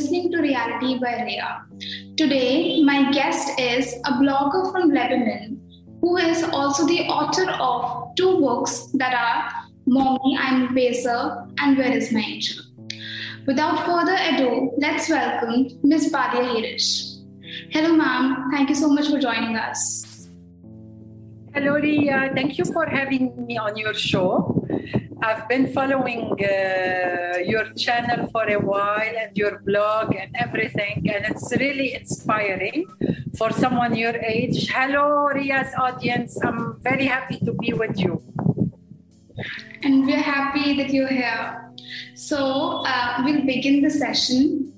listening to Reality by Rhea. Today, my guest is a blogger from Lebanon who is also the author of two books that are Mommy, I'm a Pacer and Where is My Angel? Without further ado, let's welcome Ms. Badia Hirish. Hello, ma'am. Thank you so much for joining us. Hello, Ria. Thank you for having me on your show. I've been following uh, your channel for a while and your blog and everything, and it's really inspiring for someone your age. Hello, Ria's audience. I'm very happy to be with you. And we're happy that you're here. So, uh, we'll begin the session.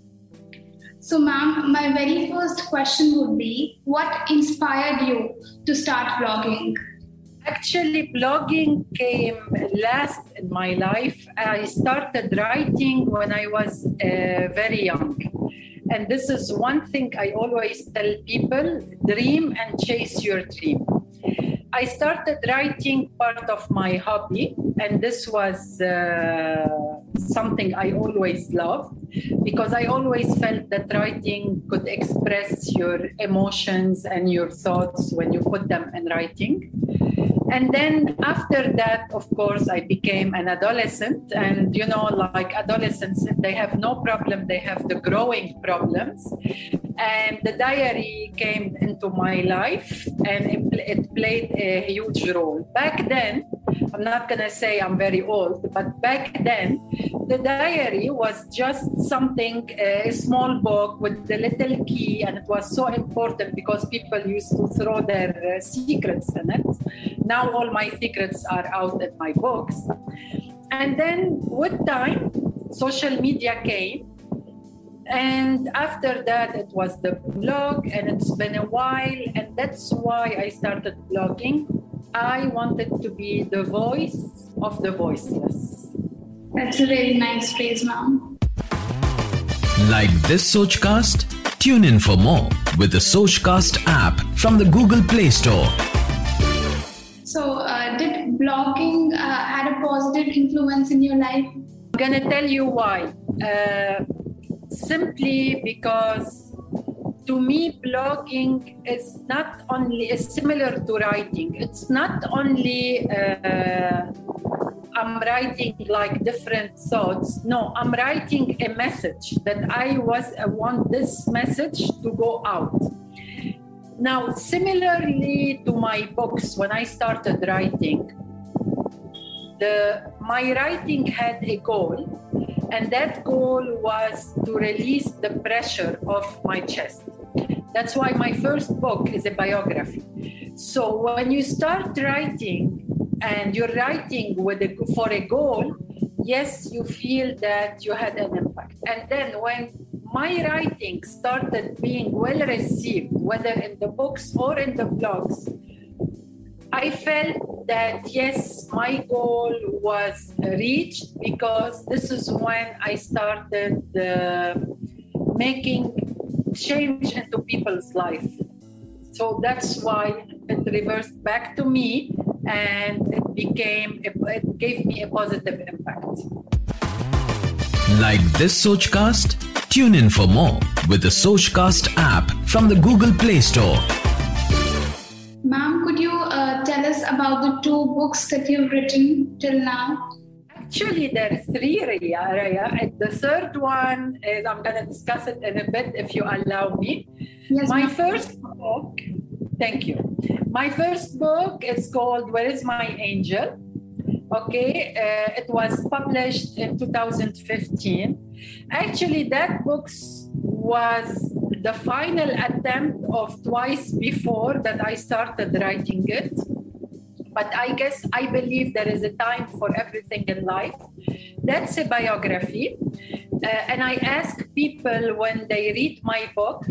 So, ma'am, my very first question would be what inspired you to start blogging? Actually, blogging came last in my life. I started writing when I was uh, very young. And this is one thing I always tell people dream and chase your dream. I started writing part of my hobby, and this was uh, something I always loved because I always felt that writing could express your emotions and your thoughts when you put them in writing. And then after that, of course, I became an adolescent. And, you know, like adolescents, they have no problem, they have the growing problems. And the diary came into my life and it, it played a huge role. Back then, I'm not going to say I'm very old, but back then, the diary was just something, a small book with the little key, and it was so important because people used to throw their uh, secrets in it. Now all my secrets are out in my books. And then with time, social media came. And after that, it was the blog, and it's been a while. And that's why I started blogging. I wanted to be the voice of the voiceless. That's a really nice phrase, ma'am. Like this Sochcast? Tune in for more with the Sochcast app from the Google Play Store. So, uh, did blogging uh, had a positive influence in your life? I'm gonna tell you why. Uh, simply because to me, blogging is not only is similar to writing. It's not only uh, I'm writing like different thoughts. No, I'm writing a message that I was I want this message to go out. Now, similarly to my books, when I started writing, the my writing had a goal, and that goal was to release the pressure off my chest. That's why my first book is a biography. So when you start writing and you're writing with a, for a goal, yes, you feel that you had an impact. And then when my writing started being well received, whether in the books or in the blogs, I felt that yes, my goal was reached because this is when I started uh, making change into people's life. So that's why it reversed back to me and it became it gave me a positive impact. Like this Sochcast? Tune in for more with the Sochcast app from the Google Play Store. Ma'am, could you uh, tell us about the two books that you've written till now? Actually, there are three, Rhea. Rhea. And the third one is I'm going to discuss it in a bit if you allow me. Yes, My first book, thank you. My first book is called Where is My Angel? Okay, uh, it was published in 2015. Actually, that book was the final attempt of twice before that I started writing it. But I guess I believe there is a time for everything in life. That's a biography. Uh, and I ask people when they read my book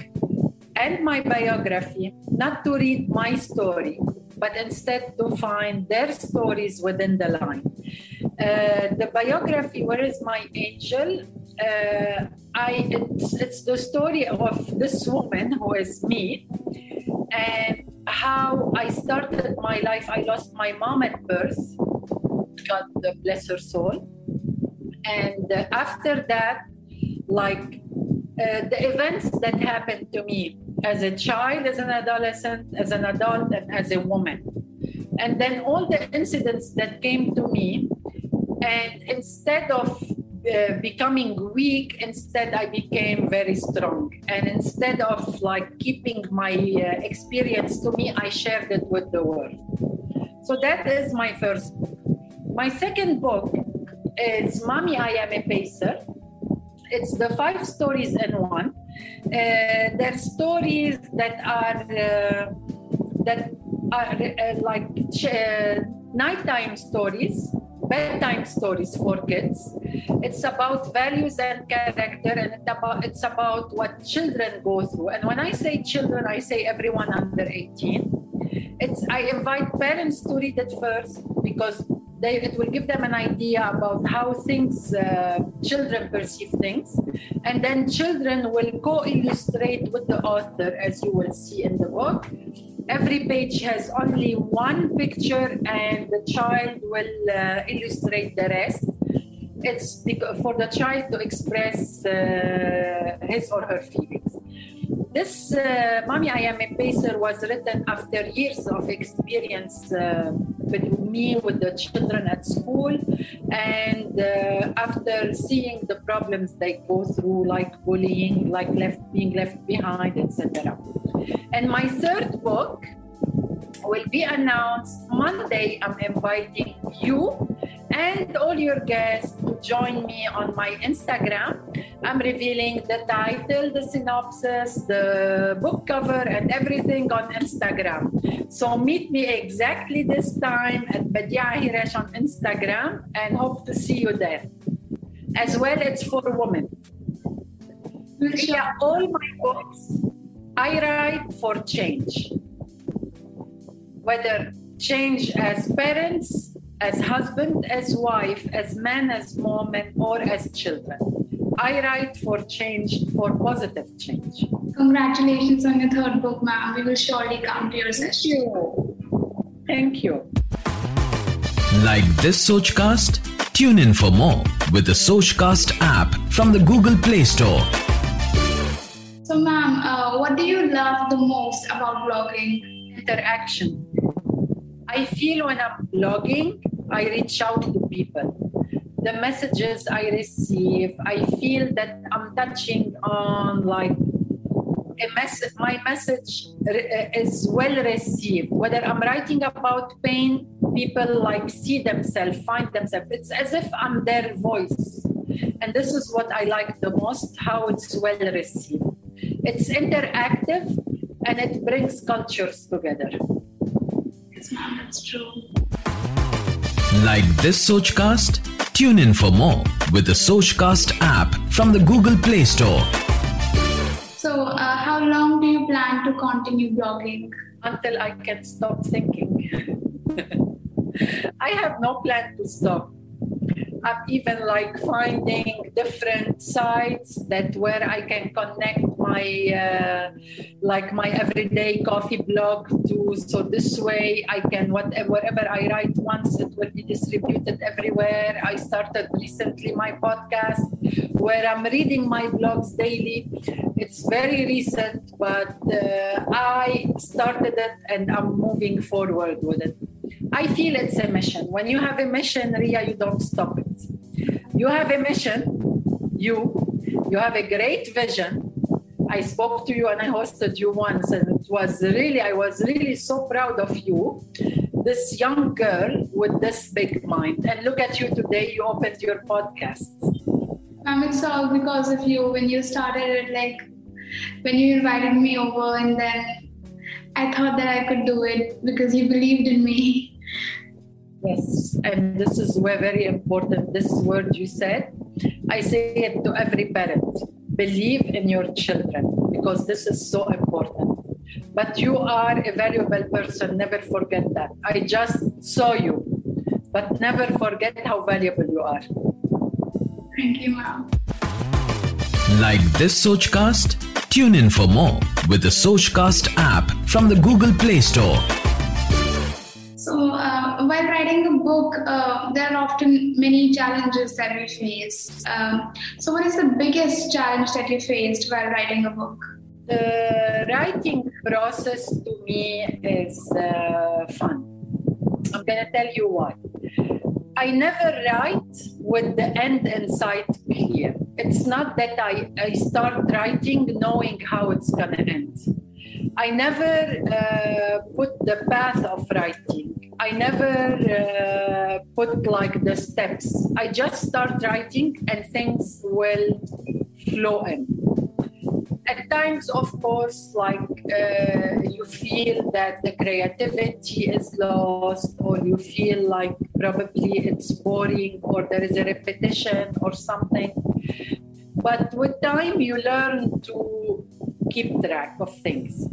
and my biography not to read my story, but instead to find their stories within the line. Uh, the biography, Where is My Angel? Uh, I, it's, it's the story of this woman who is me and how I started my life. I lost my mom at birth, God bless her soul. And uh, after that, like uh, the events that happened to me as a child, as an adolescent, as an adult, and as a woman. And then all the incidents that came to me, and instead of uh, becoming weak instead i became very strong. And instead of like keeping my uh, experience to me i shared it with the world. So that is my first book. My second book is mommy i am a pacer. It's the five stories in one. Uh, they're stories that are uh, that are uh, like nighttime stories bedtime stories for kids. It's about values and character, and it's about, it's about what children go through. And when I say children, I say everyone under 18. It's I invite parents to read it first because they, it will give them an idea about how things uh, children perceive things and then children will co-illustrate with the author as you will see in the book every page has only one picture and the child will uh, illustrate the rest. It's for the child to express uh, his or her feelings. This uh, mommy i am a pacer was written after years of experience uh, with me with the children at school. And uh, after seeing the problems they go through like bullying like left being left behind etc and my third book will be announced Monday. I'm inviting you and all your guests to join me on my Instagram. I'm revealing the title, the synopsis, the book cover, and everything on Instagram. So meet me exactly this time at Badia Hiresh on Instagram and hope to see you there. As well, it's for women. Yeah, all my books I write for change. Whether change as parents, as husband, as wife, as man, as mom, and or as children. I write for change, for positive change. Congratulations on your third book, ma'am. We will surely come to your session. Thank you. Like this Sochcast? Tune in for more with the Sochcast app from the Google Play Store. So, ma'am, uh, what do you love the most about blogging? Interaction. I feel when I'm blogging, I reach out to people. The messages I receive, I feel that I'm touching on like a message. My message uh, is well received. Whether I'm writing about pain, people like see themselves, find themselves. It's as if I'm their voice, and this is what I like the most. How it's well received. It's interactive and it brings cultures together. Yes, ma'am, that's true. Like this Sochcast? Tune in for more with the Sochcast app from the Google Play Store. So, uh, how long do you plan to continue blogging? Until I can stop thinking. I have no plan to stop. I'm even like finding different sites that where I can connect my uh, like my everyday coffee blog too. So this way I can whatever I write once it will be distributed everywhere. I started recently my podcast where I'm reading my blogs daily. It's very recent, but uh, I started it and I'm moving forward with it. I feel it's a mission. When you have a mission, Ria, you don't stop it. You have a mission, you, you have a great vision. I spoke to you and I hosted you once, and it was really, I was really so proud of you. This young girl with this big mind. And look at you today, you opened your podcast. Um, it's all because of you. When you started it, like when you invited me over, and then I thought that I could do it because you believed in me. Yes, and this is where very important. This word you said, I say it to every parent: believe in your children because this is so important. But you are a valuable person. Never forget that. I just saw you, but never forget how valuable you are. Thank you, ma'am. Like this Sochcast? Tune in for more with the Sochcast app from the Google Play Store. So, uh, while writing a book, uh, there are often many challenges that we face. Um, so, what is the biggest challenge that you faced while writing a book? The writing process to me is uh, fun. I'm going to tell you why. I never write with the end in sight clear. It's not that I, I start writing knowing how it's going to end. I never uh, put the path of writing. I never uh, put like the steps. I just start writing and things will flow in at times, of course, like uh, you feel that the creativity is lost, or you feel like probably it's boring, or there is a repetition or something. But with time, you learn to keep track of things.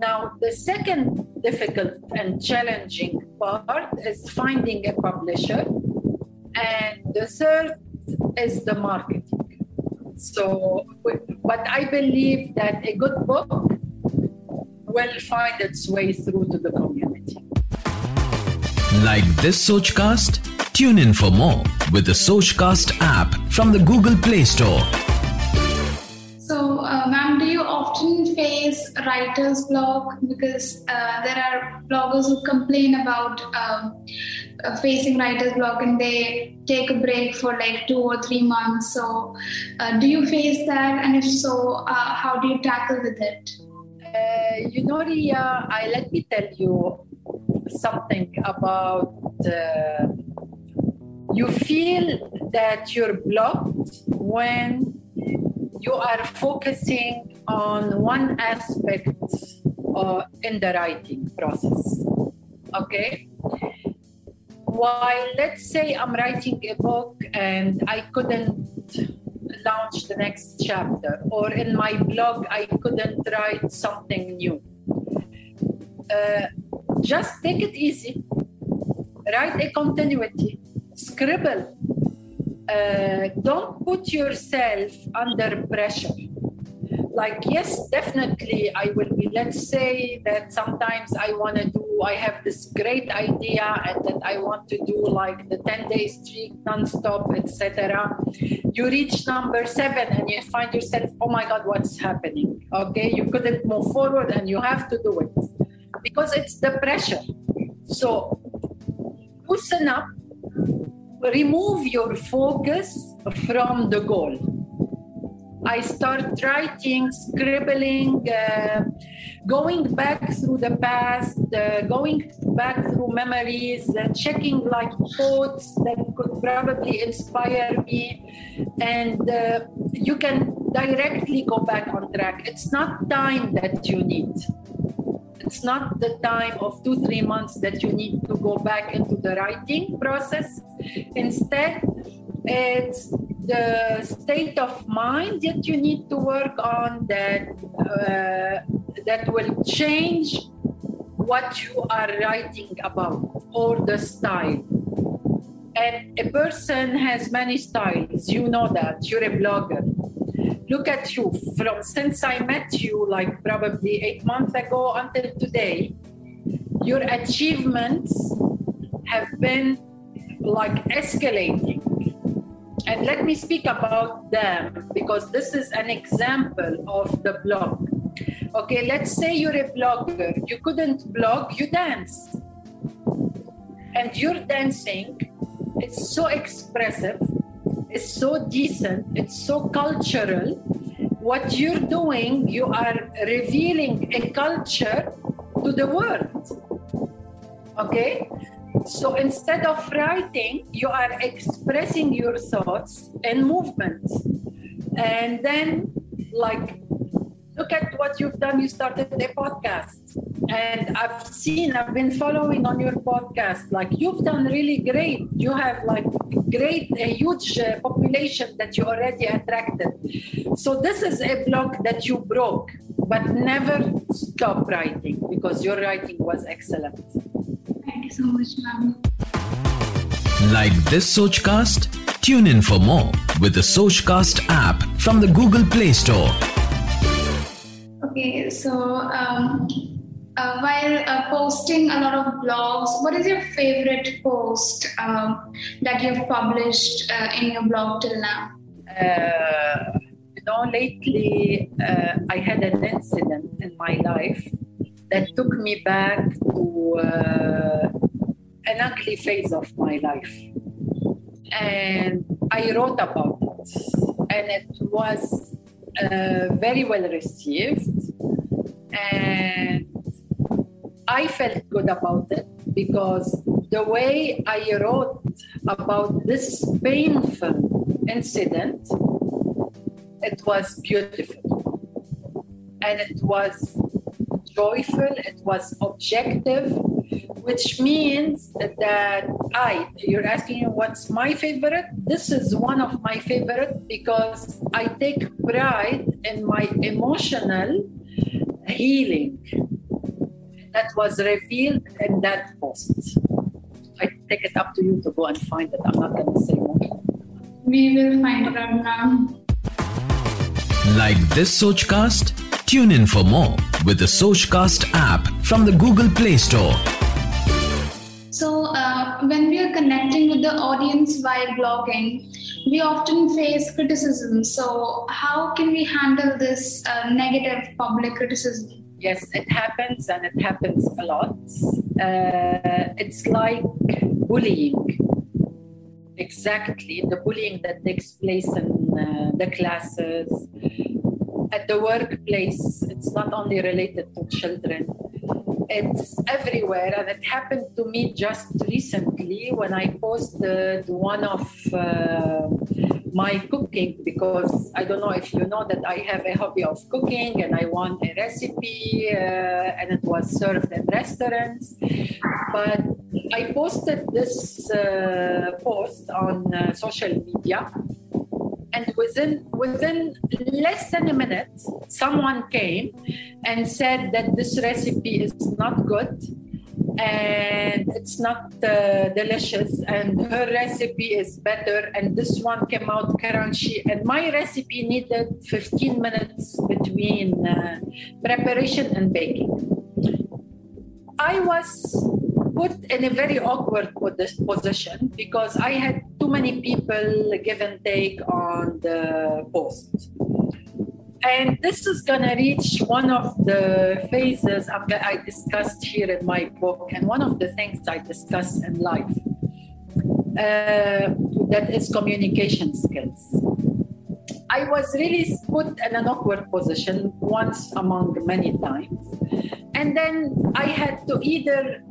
Now, the second difficult and challenging part is finding a publisher, and the third is the marketing. So, but I believe that a good book will find its way through to the community. Like this Sochcast? Tune in for more with the Sochcast app from the Google Play Store. You often face writer's block? Because uh, there are bloggers who complain about um, uh, facing writer's block and they take a break for like two or three months. So, uh, do you face that? And if so, uh, how do you tackle with it? Uh, you know, Ria, I, let me tell you something about uh, you feel that you're blocked when you are focusing on one aspect uh, in the writing process. Okay? While let's say I'm writing a book and I couldn't launch the next chapter, or in my blog, I couldn't write something new. Uh, just take it easy. Write a continuity. Scribble uh, don't put yourself under pressure. Like, yes, definitely, I will be. Let's say that sometimes I want to do, I have this great idea and that I want to do like the 10 day streak nonstop, etc. You reach number seven and you find yourself, oh my God, what's happening? Okay, you couldn't move forward and you have to do it because it's the pressure. So, loosen up remove your focus from the goal. I start writing, scribbling, uh, going back through the past, uh, going back through memories, uh, checking like quotes that could probably inspire me. And uh, you can directly go back on track. It's not time that you need. It's not the time of two, three months that you need to go back into the writing process. Instead, it's the state of mind that you need to work on that uh, that will change what you are writing about or the style. And a person has many styles. You know that. You're a blogger look at you from since I met you, like probably eight months ago until today, your achievements have been like escalating. And let me speak about them because this is an example of the blog. Okay, let's say you're a blogger, you couldn't blog, you dance. And your dancing is so expressive is so decent, it's so cultural. What you're doing, you are revealing a culture to the world. Okay? So instead of writing, you are expressing your thoughts and movements. And then, like, look at what you've done. You started a podcast and I've seen, I've been following on your podcast. Like you've done really great. You have like great, a huge uh, population that you already attracted. So this is a block that you broke, but never stop writing because your writing was excellent. Thank you so much, ma'am. Like this Sochcast? Tune in for more with the Sochcast app from the Google Play Store. Okay, so um, uh, while uh, posting a lot of blogs, what is your favorite post um, that you've published uh, in your blog till now? Uh, you know, lately uh, I had an incident in my life that took me back to uh, an ugly phase of my life. And I wrote about it, and it was very well received. And I felt good about it because the way I wrote about this painful incident, it was beautiful. And it was joyful, it was objective, which means that I, you're asking me what's my favorite? This is one of my favorite because I take pride in my emotional healing that was revealed in that post. I take it up to you to go and find it. I'm not going to say more. We will find it now. Like this Sochcast? Tune in for more with the Sochcast app from the Google Play Store. So, uh, when we are connecting with the audience while blogging, we often face criticism. So, how can we handle this uh, negative public criticism? Yes, it happens and it happens a lot. Uh, it's like bullying. Exactly, the bullying that takes place in uh, the classes, at the workplace. It's not only related to children, it's everywhere. And it happened to me just recently when I posted one of uh, my cooking because I don't know if you know that I have a hobby of cooking and I want a recipe uh, and it was served in restaurants. But I posted this uh, post on uh, social media and within within less than a minute someone came and said that this recipe is not good and it's not uh, delicious and her recipe is better and this one came out crunchy. And my recipe needed 15 minutes between uh, preparation and baking. I was put in a very awkward position because i had many people give and take on the post and this is going to reach one of the phases I discussed here in my book, and one of the things I discuss in life uh, that is communication skills. I was really put in an awkward position once among many times. And then I had to either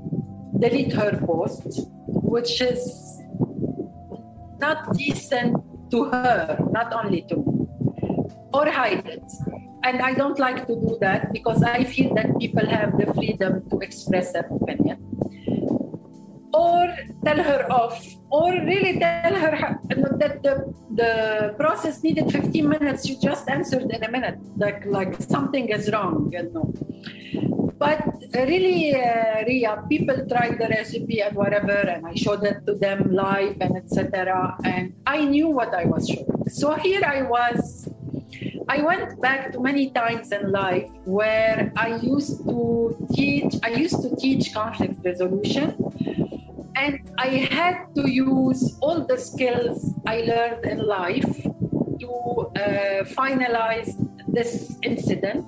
delete her post, which is not decent to her, not only to me or hide it. And I don't like to do that because I feel that people have the freedom to express their opinion. Or tell her off, or really tell her that the, the process needed 15 minutes, you just answered in a minute, like, like something is wrong, you know. But really, uh, Ria, people tried the recipe and whatever, and I showed it to them live and etc. And I knew what I was showing. So here I was I went back to many times in life where I used to teach, I used to teach conflict resolution. And I had to use all the skills I learned in life to uh, finalize this incident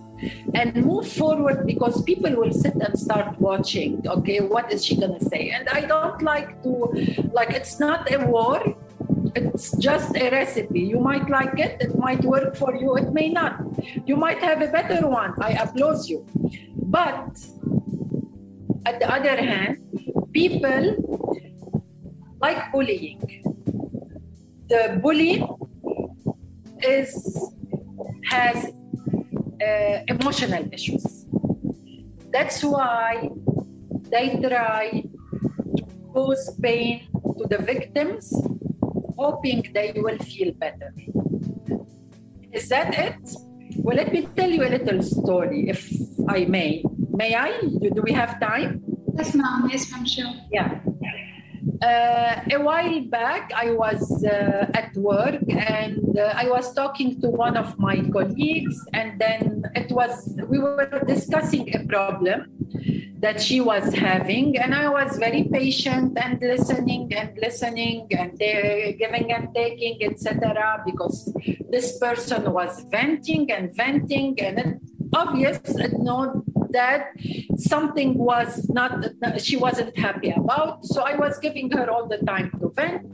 and move forward because people will sit and start watching okay what is she going to say and i don't like to like it's not a war it's just a recipe. You might like it, it might work for you, it may not. You might have a better one. I applaud you. But at the other hand, people like bullying. The bully is has uh, emotional issues. That's why they try to cause pain to the victims hoping they will feel better. Is that it? Well, let me tell you a little story, if I may. May I? Do we have time? Yes, ma'am. Yes, ma'am, sure. Yeah. Uh, a while back, I was uh, at work and uh, I was talking to one of my colleagues, and then it was we were discussing a problem that she was having and i was very patient and listening and listening and giving and taking etc because this person was venting and venting and it obvious no that something was not she wasn't happy about. So i was giving her all the time to vent.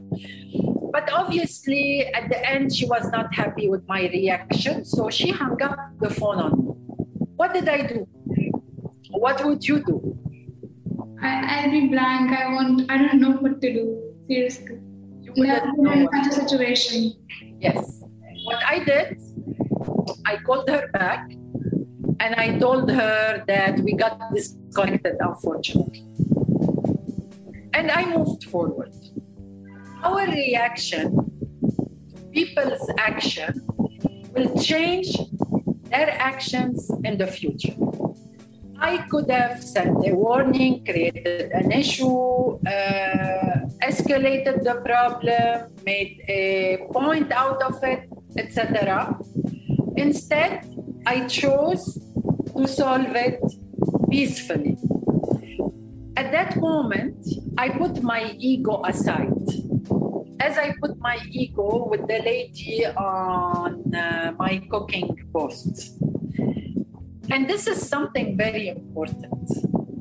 But obviously at the end she was not happy with my reaction. So she hung up the phone on me. What did i do? What would you do? I, will be blank. I won't i don't know what to do. Seriously. Know in such a situation. Yes. What i did i called her back and I told her that we got disconnected, unfortunately. And I moved forward. Our reaction, people's action, will change their actions in the future. I could have sent a warning, created an issue, uh, escalated the problem, made a point out of it, etc. Instead, I chose to solve it peacefully. At that moment, I put my ego aside. As I put my ego with the lady on uh, my cooking post. And this is something very important.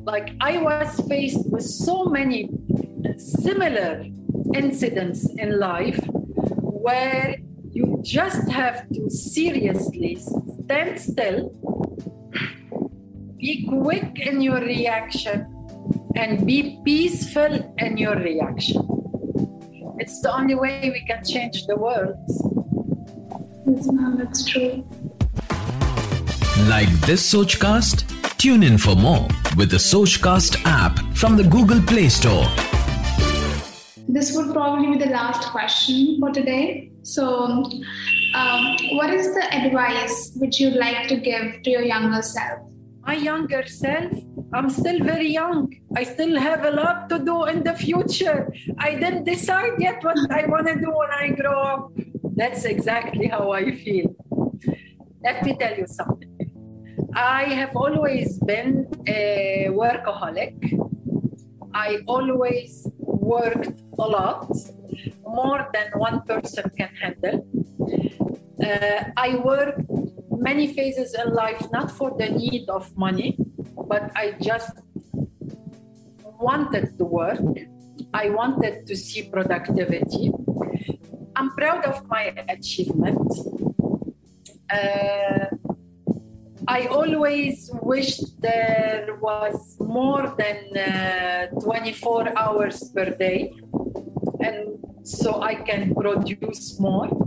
Like, I was faced with so many similar incidents in life where you just have to seriously stand still be quick in your reaction and be peaceful in your reaction. It's the only way we can change the world. Yes, ma'am, that's true. Like this Sochcast? Tune in for more with the Sochcast app from the Google Play Store. This would probably be the last question for today. So, um, what is the advice which you'd like to give to your younger self? My younger self, I'm still very young. I still have a lot to do in the future. I didn't decide yet what I want to do when I grow up. That's exactly how I feel. Let me tell you something. I have always been a workaholic. I always worked a lot, more than one person can handle. Uh, I worked many phases in life, not for the need of money, but I just wanted to work. I wanted to see productivity. I'm proud of my achievement. Uh, I always wished there was more than uh, 24 hours per day, and so I can produce more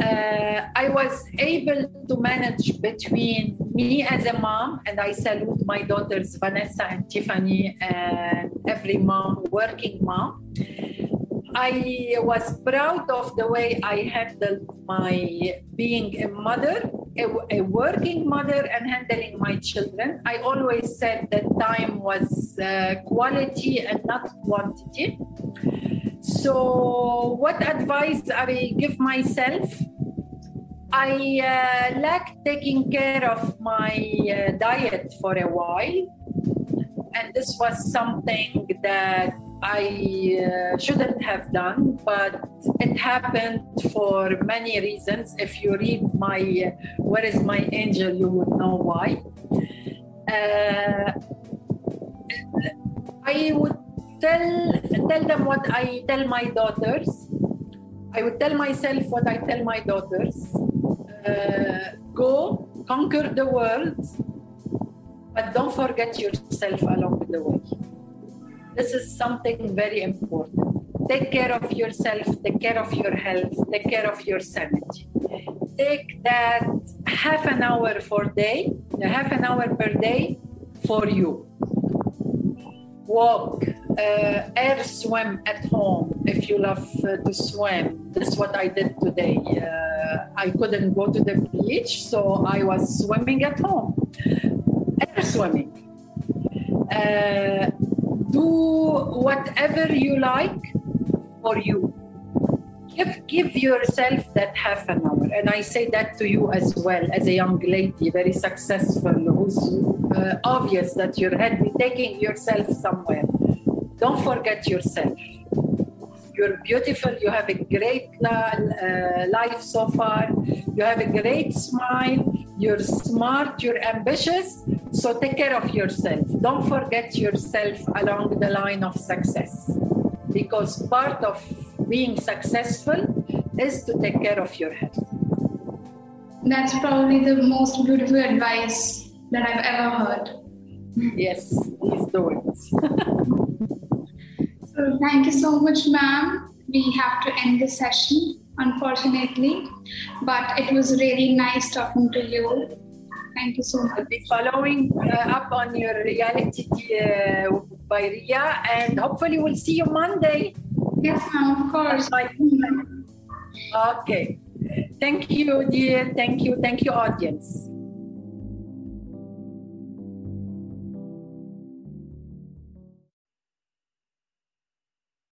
uh, I was able to manage between me as a mom, and I salute my daughters Vanessa and Tiffany, and every mom, working mom. I was proud of the way I handled my being a mother, a, a, working mother, and handling my children. I always said that time was uh, quality and not quantity. So, what advice I give myself? I uh, taking care of my uh, diet for a while, and this was something that I uh, shouldn't have done, but it happened for many reasons. If you read my uh, "Where Is My Angel," you would know why. Uh, I would tell tell them what I tell my daughters. I would tell myself what I tell my daughters. Uh, go conquer the world, but don't forget yourself along the way. This is something very important. Take care of yourself, take care of your health, take care of your sanity. Take that half an hour for day, half an hour per day for you walk, uh, air swim at home if you love uh, to swim. That's what I did today. Uh, I couldn't go to the beach, so I was swimming at home, air swimming. Uh, do whatever you like for you. Give, give yourself that half an hour. And I say that to you as well, as a young lady, very successful, who's uh, obvious that you're head- taking yourself somewhere. Don't forget yourself. You're beautiful. You have a great uh, life so far. You have a great smile. You're smart. You're ambitious. So take care of yourself. Don't forget yourself along the line of success. Because part of being successful is to take care of your health. That's probably the most beautiful advice that I've ever heard. Yes, these do it. So thank you so much, ma'am. We have to end the session, unfortunately, but it was really nice talking to you. Thank you so much. I'll be following uh, up on your reality uh, by Ria, and hopefully we'll see you Monday. Yes, ma'am, of course. Okay. Thank you, dear. Thank you. Thank you, audience.